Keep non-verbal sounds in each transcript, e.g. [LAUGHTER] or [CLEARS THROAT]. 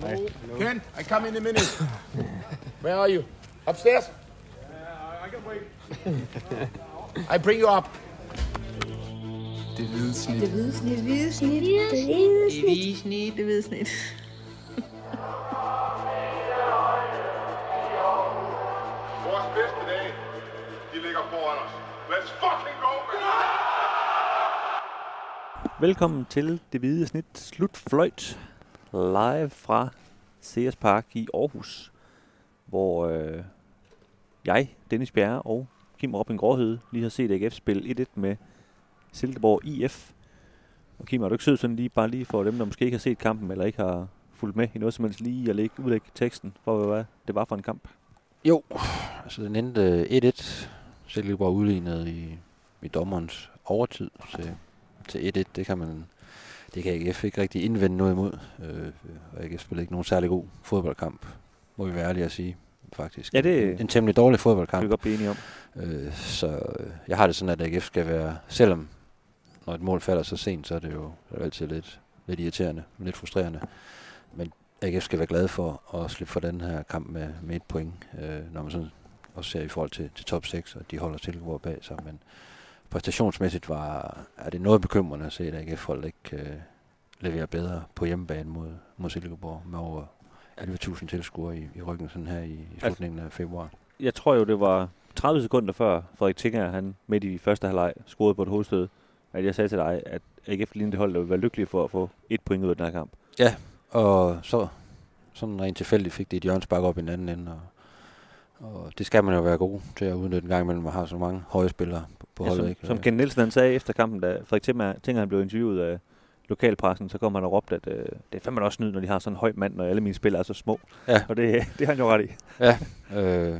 Hello. Ken, I come in a minute. Where are you? Upstairs? I can wait. I bring you up. Det hvide snit. Det hvide snit. Det hvide snit. Det hvide snit. hvide snit. Det hvide snit. Vores bedste dage, de ligger foran os. Let's fucking go, man! Velkommen til Det Hvide Snit Slutfløjt live fra CS Park i Aarhus, hvor øh, jeg, Dennis Bjerre og Kim Robin Gråhede lige har set AGF spille 1-1 med Silkeborg IF. Og Kim, er du ikke sød sådan lige, bare lige for dem, der måske ikke har set kampen, eller ikke har fulgt med i noget som helst, lige at lægge, udlægge teksten for, hvad det var for en kamp? Jo, altså den endte øh, 1-1. Silkeborg udlignet i, i dommerens overtid til, til 1-1. Det kan man det kan AGF ikke rigtig indvende noget imod. Øh, og AGF spillede ikke nogen særlig god fodboldkamp, må vi være ærlige at sige, faktisk. Ja, det- en, en temmelig dårlig Kan fodboldkamp. vi godt blive enige om. Øh, så øh, jeg har det sådan, at AGF skal være, selvom når et mål falder så sent, så er det jo er det altid lidt, lidt irriterende, lidt frustrerende. Men AGF skal være glad for at slippe for den her kamp med, med et point, øh, når man sådan også ser i forhold til, til top 6, og de holder Silkeborg bag sig. Men præstationsmæssigt var, er det noget bekymrende at se, at AGF-hold ikke øh, leverer bedre på hjemmebane mod, mod Silkeborg med over 11.000 tilskuere i, i ryggen sådan her i, i slutningen af februar. jeg tror jo, det var 30 sekunder før Frederik Tinger, han midt i første halvleg scorede på et hovedstød, at jeg sagde til dig, at AGF lignede det hold, der ville være lykkelige for at få et point ud af den her kamp. Og så sådan rent tilfældigt fik det et hjørnspark op i den anden ende. Og, og det skal man jo være god til at udnytte en gang imellem, at have så mange høje spillere på, på Ja, holdet. som, ikke? som Ken Nielsen han sagde efter kampen, da Frederik Tinger, Tinger han blev interviewet af lokalpressen, så kom han og råbte, at øh, det er fandme også snyd, når de har sådan en høj mand, når alle mine spillere er så små. Ja. Og det, det har han jo ret i. Øh,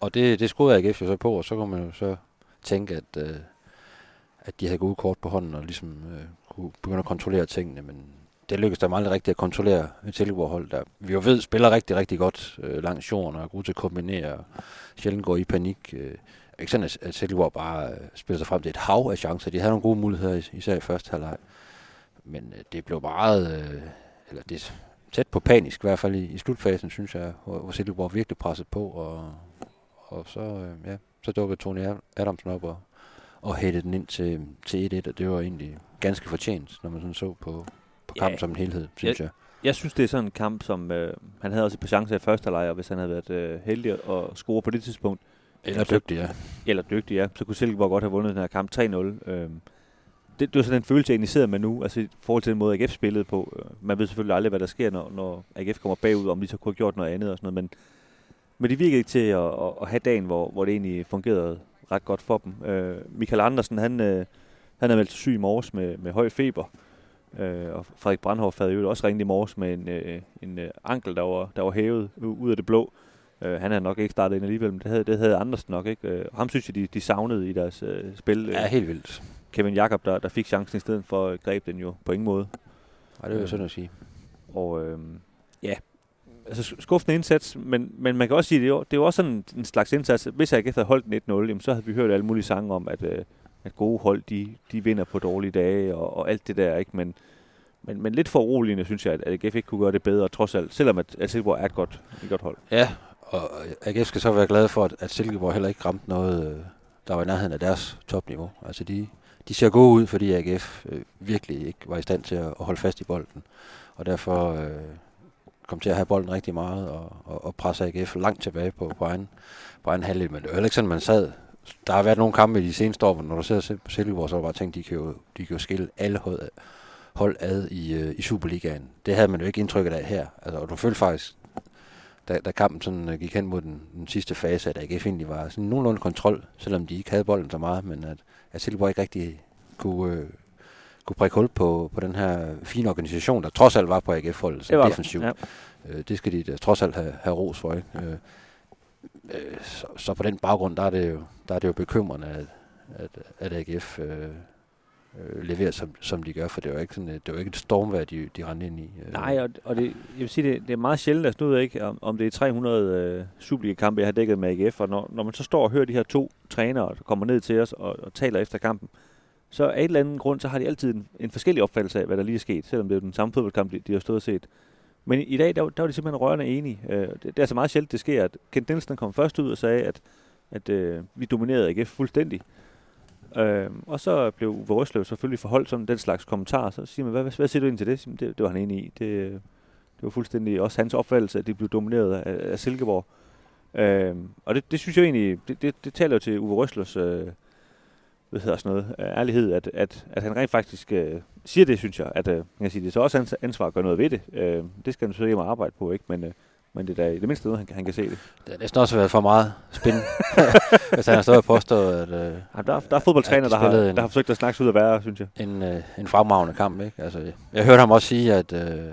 og det, det skruede AGF jo så på, og så kunne man jo så tænke, at, øh, at de havde gode kort på hånden, og ligesom øh, kunne begynde at kontrollere tingene, men det lykkedes dem aldrig rigtigt at kontrollere et Silkeborg-hold, der vi jo ved spiller rigtig, rigtig godt øh, langs jorden, og er gode til at kombinere, og sjældent går i panik. Øh, ikke sådan, at, Silkeborg bare øh, spiller sig frem til et hav af chancer. De havde nogle gode muligheder, is- især i første halvleg. Men øh, det blev meget, øh, eller det tæt på panisk, i hvert fald i, i slutfasen, synes jeg, hvor, hvor Silkeborg virkelig presset på, og, og så, øh, ja, så dukkede Tony Adamsen op og, og hættede den ind til, til 1-1, og det var egentlig ganske fortjent, når man sådan så på, på Ja. kampen som en helhed, synes jeg. Jeg synes, det er sådan en kamp, som øh, han havde også et par chancer i første halvleg, og hvis han havde været øh, heldig at score på det tidspunkt, Eller dygtig, ja. eller dygtig, ja, så kunne Silkeborg godt have vundet den her kamp 3-0. Øhm, det, det var sådan en følelse, jeg egentlig sidder med nu, altså i forhold til den måde, AGF spillede på. Øh, Man ved selvfølgelig aldrig, hvad der sker, når, når AGF kommer bagud, om de så kunne have gjort noget andet og sådan noget, men, men de virkede ikke til at, at, at have dagen, hvor, hvor det egentlig fungerede ret godt for dem. Øh, Michael Andersen, han, øh, han havde meldt syg i morges med, med høj feber, øh, og Frederik Brandhoff havde jo også ringet i morges med en, øh, en øh, ankel, der var, der var hævet ud af det blå. Øh, han havde nok ikke startet ind alligevel, men det havde, det havde Andersen nok ikke. Øh, ham synes jeg, de, de savnede i deres øh, spil. Ja, helt vildt. Kevin Jakob, der, der fik chancen i stedet for, øh, greb den jo på ingen måde. Ej, det vil jeg sådan at sige. Og øh, ja, altså sk- skuffende indsats, men, men man kan også sige, det er jo, det er jo også sådan en slags indsats. Hvis AGF havde holdt den 1-0, jamen, så havde vi hørt alle mulige sange om, at, øh, at gode hold, de, de vinder på dårlige dage og, og alt det der, ikke? Men, men, men lidt for uroligende, synes jeg, at AGF ikke kunne gøre det bedre, trods alt, selvom at, at Silkeborg er et godt, et godt hold. Ja, og AGF skal så være glade for, at, at Silkeborg heller ikke ramte noget, øh, der var i nærheden af deres topniveau. Altså de, de ser gode ud, fordi AGF øh, virkelig ikke var i stand til at, at holde fast i bolden. Og derfor øh, kom til at have bolden rigtig meget og, og, og presse AGF langt tilbage på, på egen, på egen halvdel. Men det var heller ikke sådan, man sad. Der har været nogle kampe i de seneste år, hvor når du ser på Silkeborg, så har du bare tænkt, de kan jo, de kan jo skille alle hold, hold ad i, øh, i Superligaen. Det havde man jo ikke indtrykket af her. Altså, og du følte faktisk, da, da kampen sådan øh, gik hen mod den, den sidste fase, at AGF egentlig var sådan nogenlunde kontrol, selvom de ikke havde bolden så meget, men at, at Silkeborg ikke rigtig kunne, øh, kunne prikke hul på, på den her fine organisation, der trods alt var på AGF-holdet, der, defensivt. ja. Øh, det skal de da trods alt have, have ros for, ikke? Øh, øh, så, så på den baggrund, der er det jo, der er det jo bekymrende, at, at, at AGF øh, øh, leverer, som, som de gør, for det var ikke, sådan, øh, det var ikke et stormvær, de, de rendte ind i. Øh, Nej, og, og det, jeg vil sige, det, det er meget sjældent, altså nu ved jeg ikke, om, om det er 300 øh, Superliga-kampe, jeg har dækket med AGF, og når, når man så står og hører de her to trænere, der kommer ned til os og, og taler efter kampen, så af et eller andet grund, så har de altid en, en forskellig opfattelse af, hvad der lige er sket, selvom det er den samme fodboldkamp, de, de har stået og set. Men i dag, der, der var de simpelthen rørende enige. Øh, det, det er altså meget sjældent, det sker, at Kent Nielsen kom først ud og sagde, at, at øh, vi dominerede AGF fuldstændig. Øh, og så blev Uwe selvfølgelig forholdt sådan den slags kommentar. Så siger man, hvad, hvad, hvad siger du ind til det? Det, det var han enig i. Det, øh, det var fuldstændig også hans opfattelse, at det blev domineret af, af Silkeborg. Øh, og det, det synes jeg egentlig, det, det, det taler jo til Uwe Røslers øh, hvad hedder sådan noget, øh, ærlighed, at, at, at han rent faktisk øh, siger det, synes jeg. At, øh, kan sige, det er så også hans ansvar at gøre noget ved det. Øh, det skal han så hjem arbejde på, ikke? Men, øh, men det er da i det mindste noget, han, han kan se det. Det har næsten også været for meget spændende, hvis [LAUGHS] han har stået og påstået, at... Øh, ja, der, der er fodboldtræner, de der, har, en, der har forsøgt at snakke ud af værre, synes jeg. En, øh, en fremragende kamp, ikke? Altså, jeg hørte ham også sige, at, øh,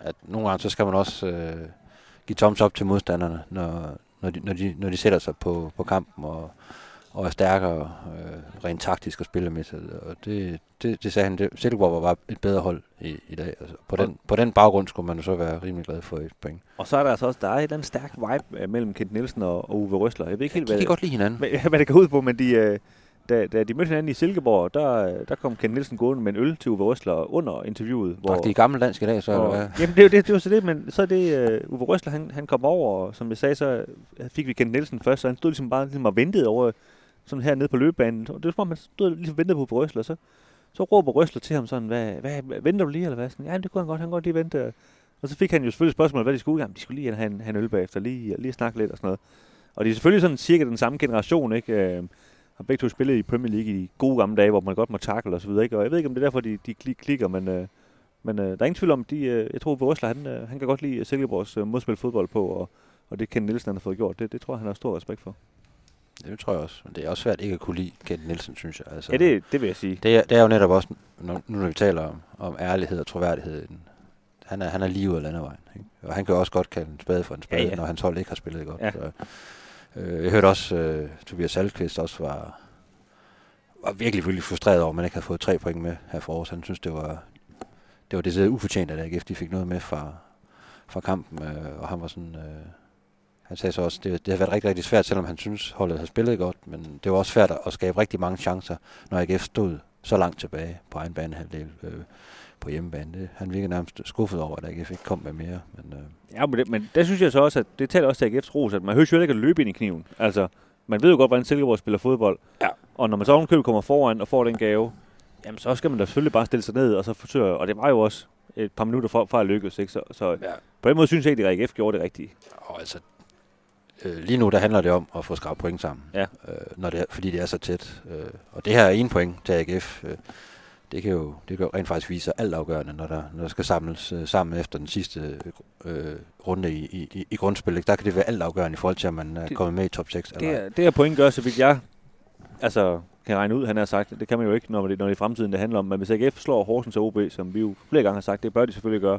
at nogle gange så skal man også øh, give thumbs up til modstanderne, når, når, de, når, de, når de sætter sig på, på kampen og, og er stærkere øh, rent taktisk og spillemæssigt. Og det, det, det sagde han, det, Silkeborg var et bedre hold i, i dag. Altså, på, den, på den baggrund skulle man jo så være rimelig glad for et point. Og så er der altså også, der er et andet stærk vibe øh, mellem Kent Nielsen og, og Uwe Røsler. Jeg ved ikke helt, hvad, de kan godt lide hinanden. Hvad, [LAUGHS] hvad det går ud på, men de, øh, da, da de mødte hinanden i Silkeborg, der, der kom Ken Nielsen gående med en øl til Uwe Røsler under interviewet. Hvor, Drak de gamle dansk i dag, så? Hvor, eller hvad? Jamen, det, det, det var så det, men så er det, uh, Uwe Røsler, han, han kom over, og som jeg sagde, så fik vi Ken Nielsen først, så han stod ligesom bare ligesom og ventede over sådan her nede på løbebanen. Og Det var som om, man stod ligesom ventede på Uwe Røsler, så, så råber Røsler til ham sådan, hvad, hvad, venter du lige, eller hvad? Sådan, ja, det kunne han godt, han kunne godt lige vente. Og så fik han jo selvfølgelig spørgsmål, hvad de skulle. Jamen, de skulle lige have en, have en øl bagefter, lige, lige snakke lidt og sådan noget. Og de er selvfølgelig sådan cirka den samme generation, ikke? Øh, har begge to spillet i Premier League i de gode gamle dage, hvor man godt må tackle og så videre. Ikke? Og jeg ved ikke, om det er derfor, de, de klikker, men, øh, men øh, der er ingen tvivl om, de, øh, jeg tror, at Røsler, han, øh, han kan godt lide Silkeborgs øh, modspil fodbold på, og, og det Ken Nielsen, han har fået gjort, det, det tror jeg, han har stor respekt for. Det tror jeg også. Men det er også svært ikke at kunne lide Kent Nielsen, synes jeg. Altså, ja, det, det vil jeg sige. Det er, det er jo netop også, når, nu når vi taler om, om ærlighed og troværdighed, han er, han er lige ud af landevejen. Ikke? Og han kan også godt kalde en spade for en spade, ja, ja. når hans hold ikke har spillet godt. Ja. Så, øh, jeg hørte også, øh, Tobias Salkvist også var, var virkelig, virkelig frustreret over, at man ikke havde fået tre point med her for års. Han synes, det var, det var det ufortjent, at AGF de fik noget med fra, fra kampen, øh, og han var sådan... Øh, han sagde så også, det, det har været rigtig, rigtig svært, selvom han synes, holdet har spillet godt, men det var også svært at skabe rigtig mange chancer, når AGF stod så langt tilbage på egen banehalvdel øh, på hjemmebane. Det, han virkede nærmest skuffet over, at AGF ikke kom med mere. Men, øh. Ja, men det, men det synes jeg så også, at det taler også til AGF's ros, at man hører jo ikke at løbe ind i kniven. Altså, man ved jo godt, hvordan Silkeborg spiller fodbold. Ja. Og når man så ovenkøbet kommer foran og får den gave, jamen så skal man da selvfølgelig bare stille sig ned og så forsøge, og det var jo også et par minutter fra, fra at lykkes, ikke? Så, så ja. på den måde synes jeg, at AGF gjorde det rigtige. Og altså, øh, lige nu der handler det om at få skrabt point sammen, ja. øh, når det er, fordi det er så tæt. Øh, og det her er en point til AGF. Øh, det kan jo det kan jo rent faktisk vise sig alt afgørende, når der, når der skal samles øh, sammen efter den sidste øh, runde i, i, i grundspillet. Der kan det være alt afgørende i forhold til, at man er det, kommet med i top 6. Det, er, det her point gør, så vidt jeg altså, kan regne ud, han har sagt, det kan man jo ikke, når det, når det er i fremtiden, det handler om. Men hvis AGF slår Horsens og OB, som vi jo flere gange har sagt, det bør de selvfølgelig gøre,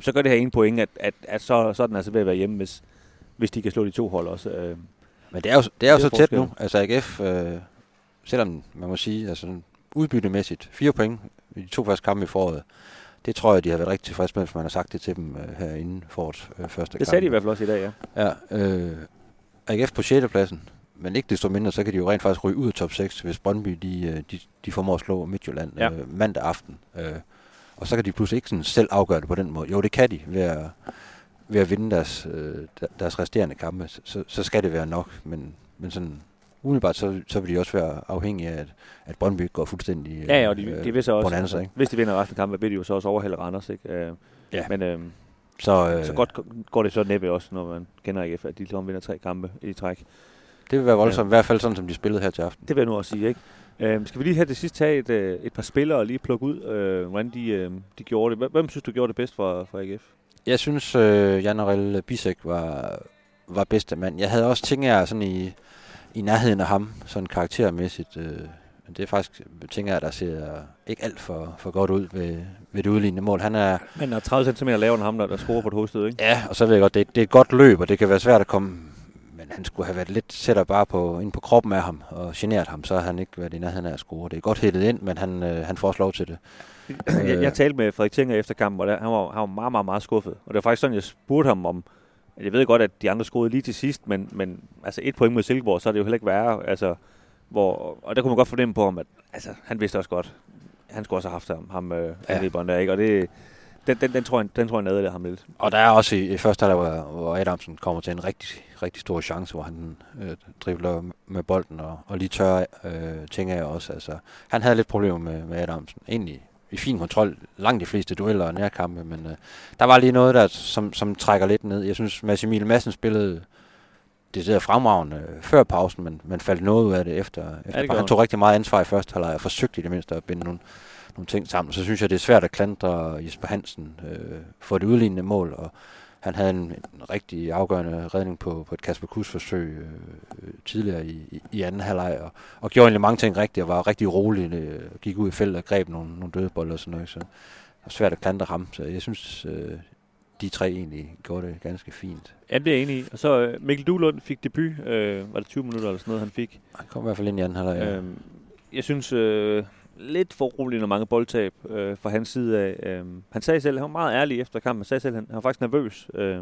så gør det her en point, at, at, at så, så er den altså ved at være hjemme, hvis, hvis de kan slå de to hold også. Øh. Men det er jo, det er jo det er så tæt nu. Altså AGF, øh, selvom man må sige, altså udbyttemæssigt, fire point i de to første kampe i foråret, det tror jeg, de har været rigtig tilfredse med, hvis man har sagt det til dem øh, her inden forårets øh, første kamp. Det sagde de i hvert fald også i dag, ja. Ja, øh, AGF på 6. pladsen, men ikke desto mindre, så kan de jo rent faktisk ryge ud af top 6, hvis Brøndby de, øh, de, de formår at slå Midtjylland ja. øh, mandag aften. Øh, og så kan de pludselig ikke sådan selv afgøre det på den måde. Jo, det kan de ved at, ved at vinde deres, øh, deres resterende kampe. Så, så skal det være nok, men, men sådan umiddelbart, så, så vil de også være afhængige af, at, at Brøndby går fuldstændig Ja, og de, øh, de vil så også, bonanza, ikke? hvis de vinder resten af kampen, vil de jo så også overhælde Randers, ikke? Øh, ja. Men øh, så, øh, så godt går det så næppe også, når man kender AGF, at de ligesom vinder tre kampe i træk. Det vil være voldsomt, ja. i hvert fald sådan, som de spillede her til aften. Det vil jeg nu også sige, ikke? Øh, skal vi lige have det sidste tage et, et par spillere og lige plukke ud, øh, hvordan de, øh, de gjorde det. Hvem synes du gjorde det bedst for, for AGF? Jeg synes, øh, Jan Arel Bisek var, var bedste mand. Jeg havde også tænkt jer sådan i i nærheden af ham, sådan karaktermæssigt. Øh, men det er faktisk, tænker jeg, der ser ikke alt for, for godt ud ved, ved det udlignende mål. Han er, Men er 30 cm lavere end ham, der, der scorer på et hovedstød, ikke? Ja, og så ved jeg godt, det, det er et godt løb, og det kan være svært at komme... Men han skulle have været lidt sætter bare på, ind på kroppen af ham og generet ham, så har han ikke været i nærheden af at score. Det er godt hættet ind, men han, øh, han får også lov til det. jeg, jeg talte med Frederik Tinger efter kampen, og der, han, var, han var meget, meget, meget skuffet. Og det var faktisk sådan, jeg spurgte ham om, jeg ved godt, at de andre scorede lige til sidst, men, men altså et point mod Silkeborg, så er det jo heller ikke værre. Altså, hvor, og der kunne man godt fornemme på ham, at altså, han vidste også godt, han skulle også have haft ham, ham øh, ja. der, ikke? Og det, den, den, den, tror jeg, den tror jeg nede ham lidt. Og der er også i, i første halvleg, hvor, hvor Adamsen kommer til en rigtig, rigtig stor chance, hvor han øh, dribler med bolden og, og lige tør øh, ting af også. Altså, han havde lidt problemer med, med Adamsen. Egentlig i fin kontrol langt de fleste dueller og nærkampe, men øh, der var lige noget der, som, som trækker lidt ned. Jeg synes, Mads Emil Madsen spillede det der fremragende øh, før pausen, men man faldt noget ud af det efter. efter det han tog rigtig meget ansvar i første halvleg og forsøgte i det mindste at binde nogle, nogle ting sammen. Så synes jeg, det er svært at klandre Jesper Hansen øh, for det udlignende mål, og han havde en, en rigtig afgørende redning på, på et Kasper Kus forsøg øh, tidligere i, i, i anden halvleg, og, og gjorde egentlig mange ting rigtigt, og var rigtig rolig, øh, gik ud i feltet og greb nogle, nogle døde bolde og sådan noget, så det var svært at klandre ham, så jeg synes, øh, de tre egentlig gjorde det ganske fint. Ja, det er jeg enig i. Og så øh, Mikkel Duhlund fik debut. Øh, var det 20 minutter eller sådan noget, han fik? Han kom i hvert fald ind i anden halvleg. Ja. Øhm, jeg synes, øh, lidt for roligt og mange boldtab øh, fra hans side af. Øh, han sagde selv, han var meget ærlig efter kampen, han sagde selv, han, han var faktisk nervøs. Øh,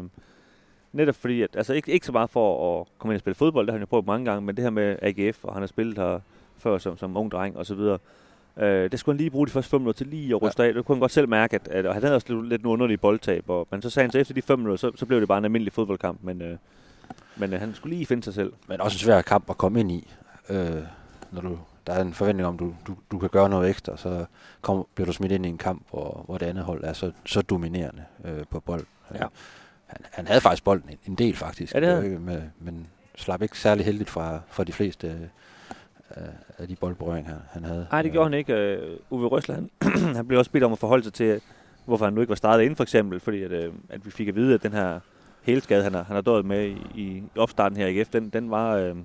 netop fordi, at, altså ikke, ikke så meget for at komme ind og spille fodbold, det har han jo prøvet mange gange, men det her med AGF, og han har spillet her før som, som ung dreng og så videre. Øh, det skulle han lige bruge de første fem minutter til lige at ryste ja. af. Det kunne han godt selv mærke, at, at, at han havde også lidt, lidt underlige boldtab. Og, men så sagde han så efter de fem minutter, så, så blev det bare en almindelig fodboldkamp. Men, øh, men øh, han skulle lige finde sig selv. Men også en svær kamp at komme ind i, øh, når du der er en forventning om, du, du, du kan gøre noget ekstra, så kom, bliver du smidt ind i en kamp, hvor, hvor det andet hold er så, så dominerende øh, på bold. Ja. Han, han havde faktisk bolden en, en del, faktisk. Ja, det havde med, men slap ikke særlig heldigt fra, fra de fleste øh, af de boldberøringer, han, havde. Nej, det gjorde han ikke. Uh, Uwe Røsler, han, [CLEARS THROAT] han blev også bedt om at forholde sig til, hvorfor han nu ikke var startet ind, for eksempel, fordi at, uh, at vi fik at vide, at den her helskade, han har, han har døjet med i, i opstarten her i AGF, den, den var... Uh,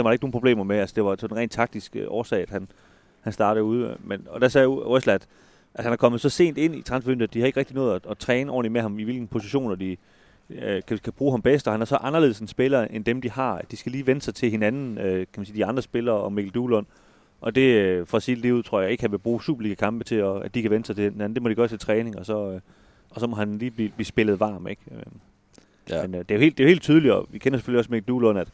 der var ikke nogen problemer med. Altså, det var sådan en rent taktisk øh, årsag, at han, han startede ude. Men, og der sagde Røsler, at, at han er kommet så sent ind i transfervinduet, at de har ikke rigtig nået at, at træne ordentligt med ham, i hvilken positioner de øh, kan, kan bruge ham bedst. Og han er så anderledes en spiller, end dem de har. De skal lige vende sig til hinanden, øh, kan man sige, de andre spillere og Mikkel Duhlund. Og det, øh, for at sige det lige ud, tror jeg ikke, han vil bruge Superliga-kampe til, at, at de kan vende sig til hinanden. Det må de gøre til træning, og så, øh, og så må han lige blive, blive spillet varm. Ikke? Øh, ja. Men øh, det, er jo helt, det er jo helt tydeligt, og vi kender selvfølgelig også Mikkel Duhlund, at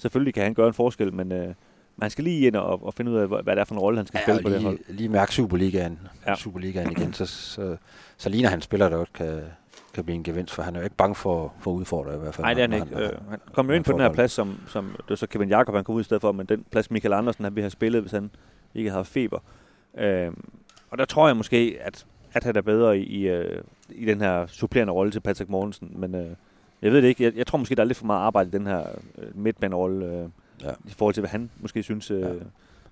selvfølgelig kan han gøre en forskel, men øh, man skal lige ind og, og finde ud af, hvad det er for en rolle, han skal ja, spille på lige, det hold. Lige mærke Superligaen, ja. Superligaen igen, så, så, så ligner han spiller, der godt kan, kan blive en gevinst, for han er jo ikke bange for, for udfordre i hvert fald. Nej, det er han ikke. Han, øh, han kom jo ind på den her plads, som, som det var så Kevin Jakob, han kom ud i stedet for, men den plads Michael Andersen, han ville have spillet, hvis han ikke havde feber. Øh, og der tror jeg måske, at, at han er bedre i, i, øh, i den her supplerende rolle til Patrick Mortensen, men øh, jeg ved det ikke. Jeg, jeg tror måske, der er lidt for meget arbejde i den her øh, midtbanerolle, øh, ja. i forhold til, hvad han måske synes, øh, ja.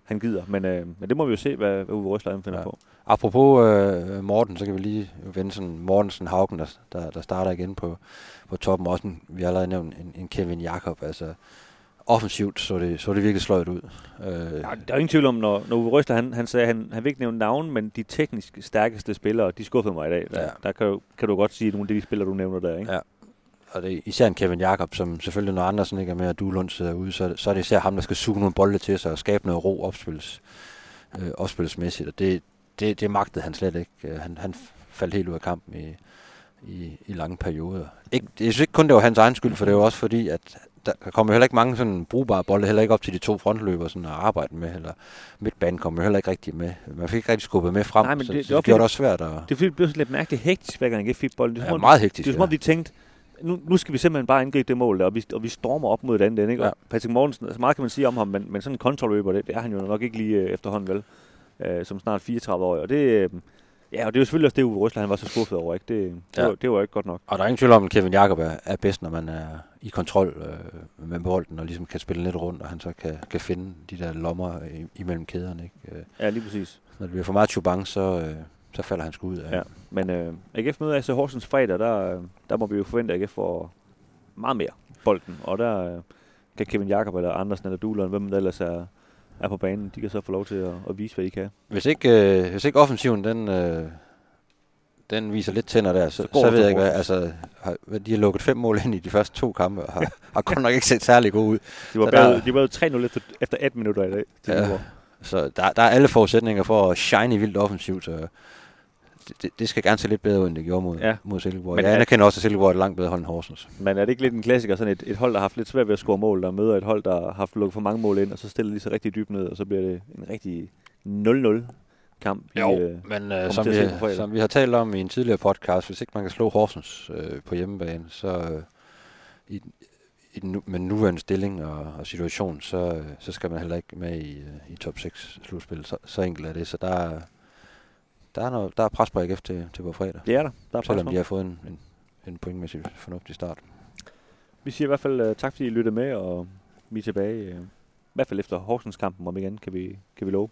han gider. Men, øh, men det må vi jo se, hvad, hvad Uwe Røsler finder ja. på. Apropos øh, Morten, så kan vi lige vende sådan Mortensen Haugen, der, der, der starter igen på, på toppen. Også en, vi har allerede nævnt en, en Kevin Jakob. Altså, offensivt så det, så det virkelig sløjt ud. Øh. Ja, der er ingen tvivl om, når, når Uwe Røsler, han, han sagde, han, han vil ikke nævne navn, men de teknisk stærkeste spillere, de skuffede mig i dag. Der, ja. der kan, kan du godt sige nogle af de spillere, du nævner der, ikke? Ja og det er især en Kevin Jakob, som selvfølgelig når Andersen ikke er med, og Duelund sidder ude, så, så er det især ham, der skal suge nogle bolde til sig og skabe noget ro opspils, øh, opspilsmæssigt, og det, det, det magtede han slet ikke. Øh, han, han faldt helt ud af kampen i, i, i lange perioder. Ikke, jeg synes ikke kun, det var hans egen skyld, for det var også fordi, at der kommer heller ikke mange sådan brugbare bolde, heller ikke op til de to frontløber sådan at arbejde med, eller midtbanen kommer heller ikke rigtig med. Man fik ikke rigtig skubbet med frem, Nej, men det, så, det, så det, det gjorde det også svært. At... Det, det blev lidt mærkeligt hektisk, hver gang jeg fik bolden. Det er ja, meget hektisk. Det er som om, de tænkte, nu, nu skal vi simpelthen bare angribe det mål der, og vi, og vi stormer op mod den andet. Ikke? Ja. Og Patrick Mortensen, altså meget kan man sige om ham, men, men sådan en kontrolløber, det, det er han jo nok ikke lige øh, efterhånden vel, øh, som snart 34 år. Og det, øh, ja, og det er jo selvfølgelig også det, Uwe Røsler, han var så skuffet over. Ikke? Det, det, ja. var, det var ikke godt nok. Og der er ingen tvivl om, at Kevin Jakob er, er bedst, når man er i kontrol øh, med bolden, og ligesom kan spille lidt rundt, og han så kan, kan finde de der lommer imellem kæderne. Ikke? Ja, lige præcis. Når det bliver for meget chubang, så... Øh, så falder han sgu ud af. Ja, men øh, AGF møder AC Horsens fredag, der, der må vi jo forvente, at AGF får meget mere bolden, og der øh, kan Kevin Jakob eller Andersen eller Duhlund, hvem der ellers er, er på banen, de kan så få lov til at, at vise, hvad I kan. Hvis ikke, øh, hvis ikke offensiven, den, øh, den viser lidt tænder der, så, så, så ved jeg ikke, hvad, altså, har, de har lukket fem mål ind i de første to kampe, og har, har godt nok ikke set særlig gode ud. De var, bedre, de var 3-0 efter, efter 1 minutter i dag. Ja, så der, der er alle forudsætninger for at shine vildt offensivt, så det, det skal gerne se lidt bedre ud, end det gjorde mod, ja. mod Silkeborg. Men jeg anerkender også, at Silkeborg er et langt bedre hold end Horsens. Men er det ikke lidt en klassiker, sådan et, et hold, der har haft lidt svært ved at score mål, der møder et hold, der har haft lukket for mange mål ind, og så stiller de sig rigtig dybt ned, og så bliver det en rigtig 0-0 kamp. Jo, I, øh, men øh, som, vi, som vi har talt om i en tidligere podcast, hvis ikke man kan slå Horsens øh, på hjemmebane, så øh, i, i den nu, med nuværende stilling og, og situation, så, øh, så skal man heller ikke med i, øh, i top 6 slutspil. Så, så enkelt er det. Så der, er- der, er, noget, der er pres på AGF til, til på fredag. det er der. Der er Selvom de har fået en, en, en pointmæssig fornuftig start. Vi siger i hvert fald uh, tak, fordi I lyttede med, og vi er tilbage, uh, i hvert fald efter Horsens kampen om igen, kan vi, kan vi love.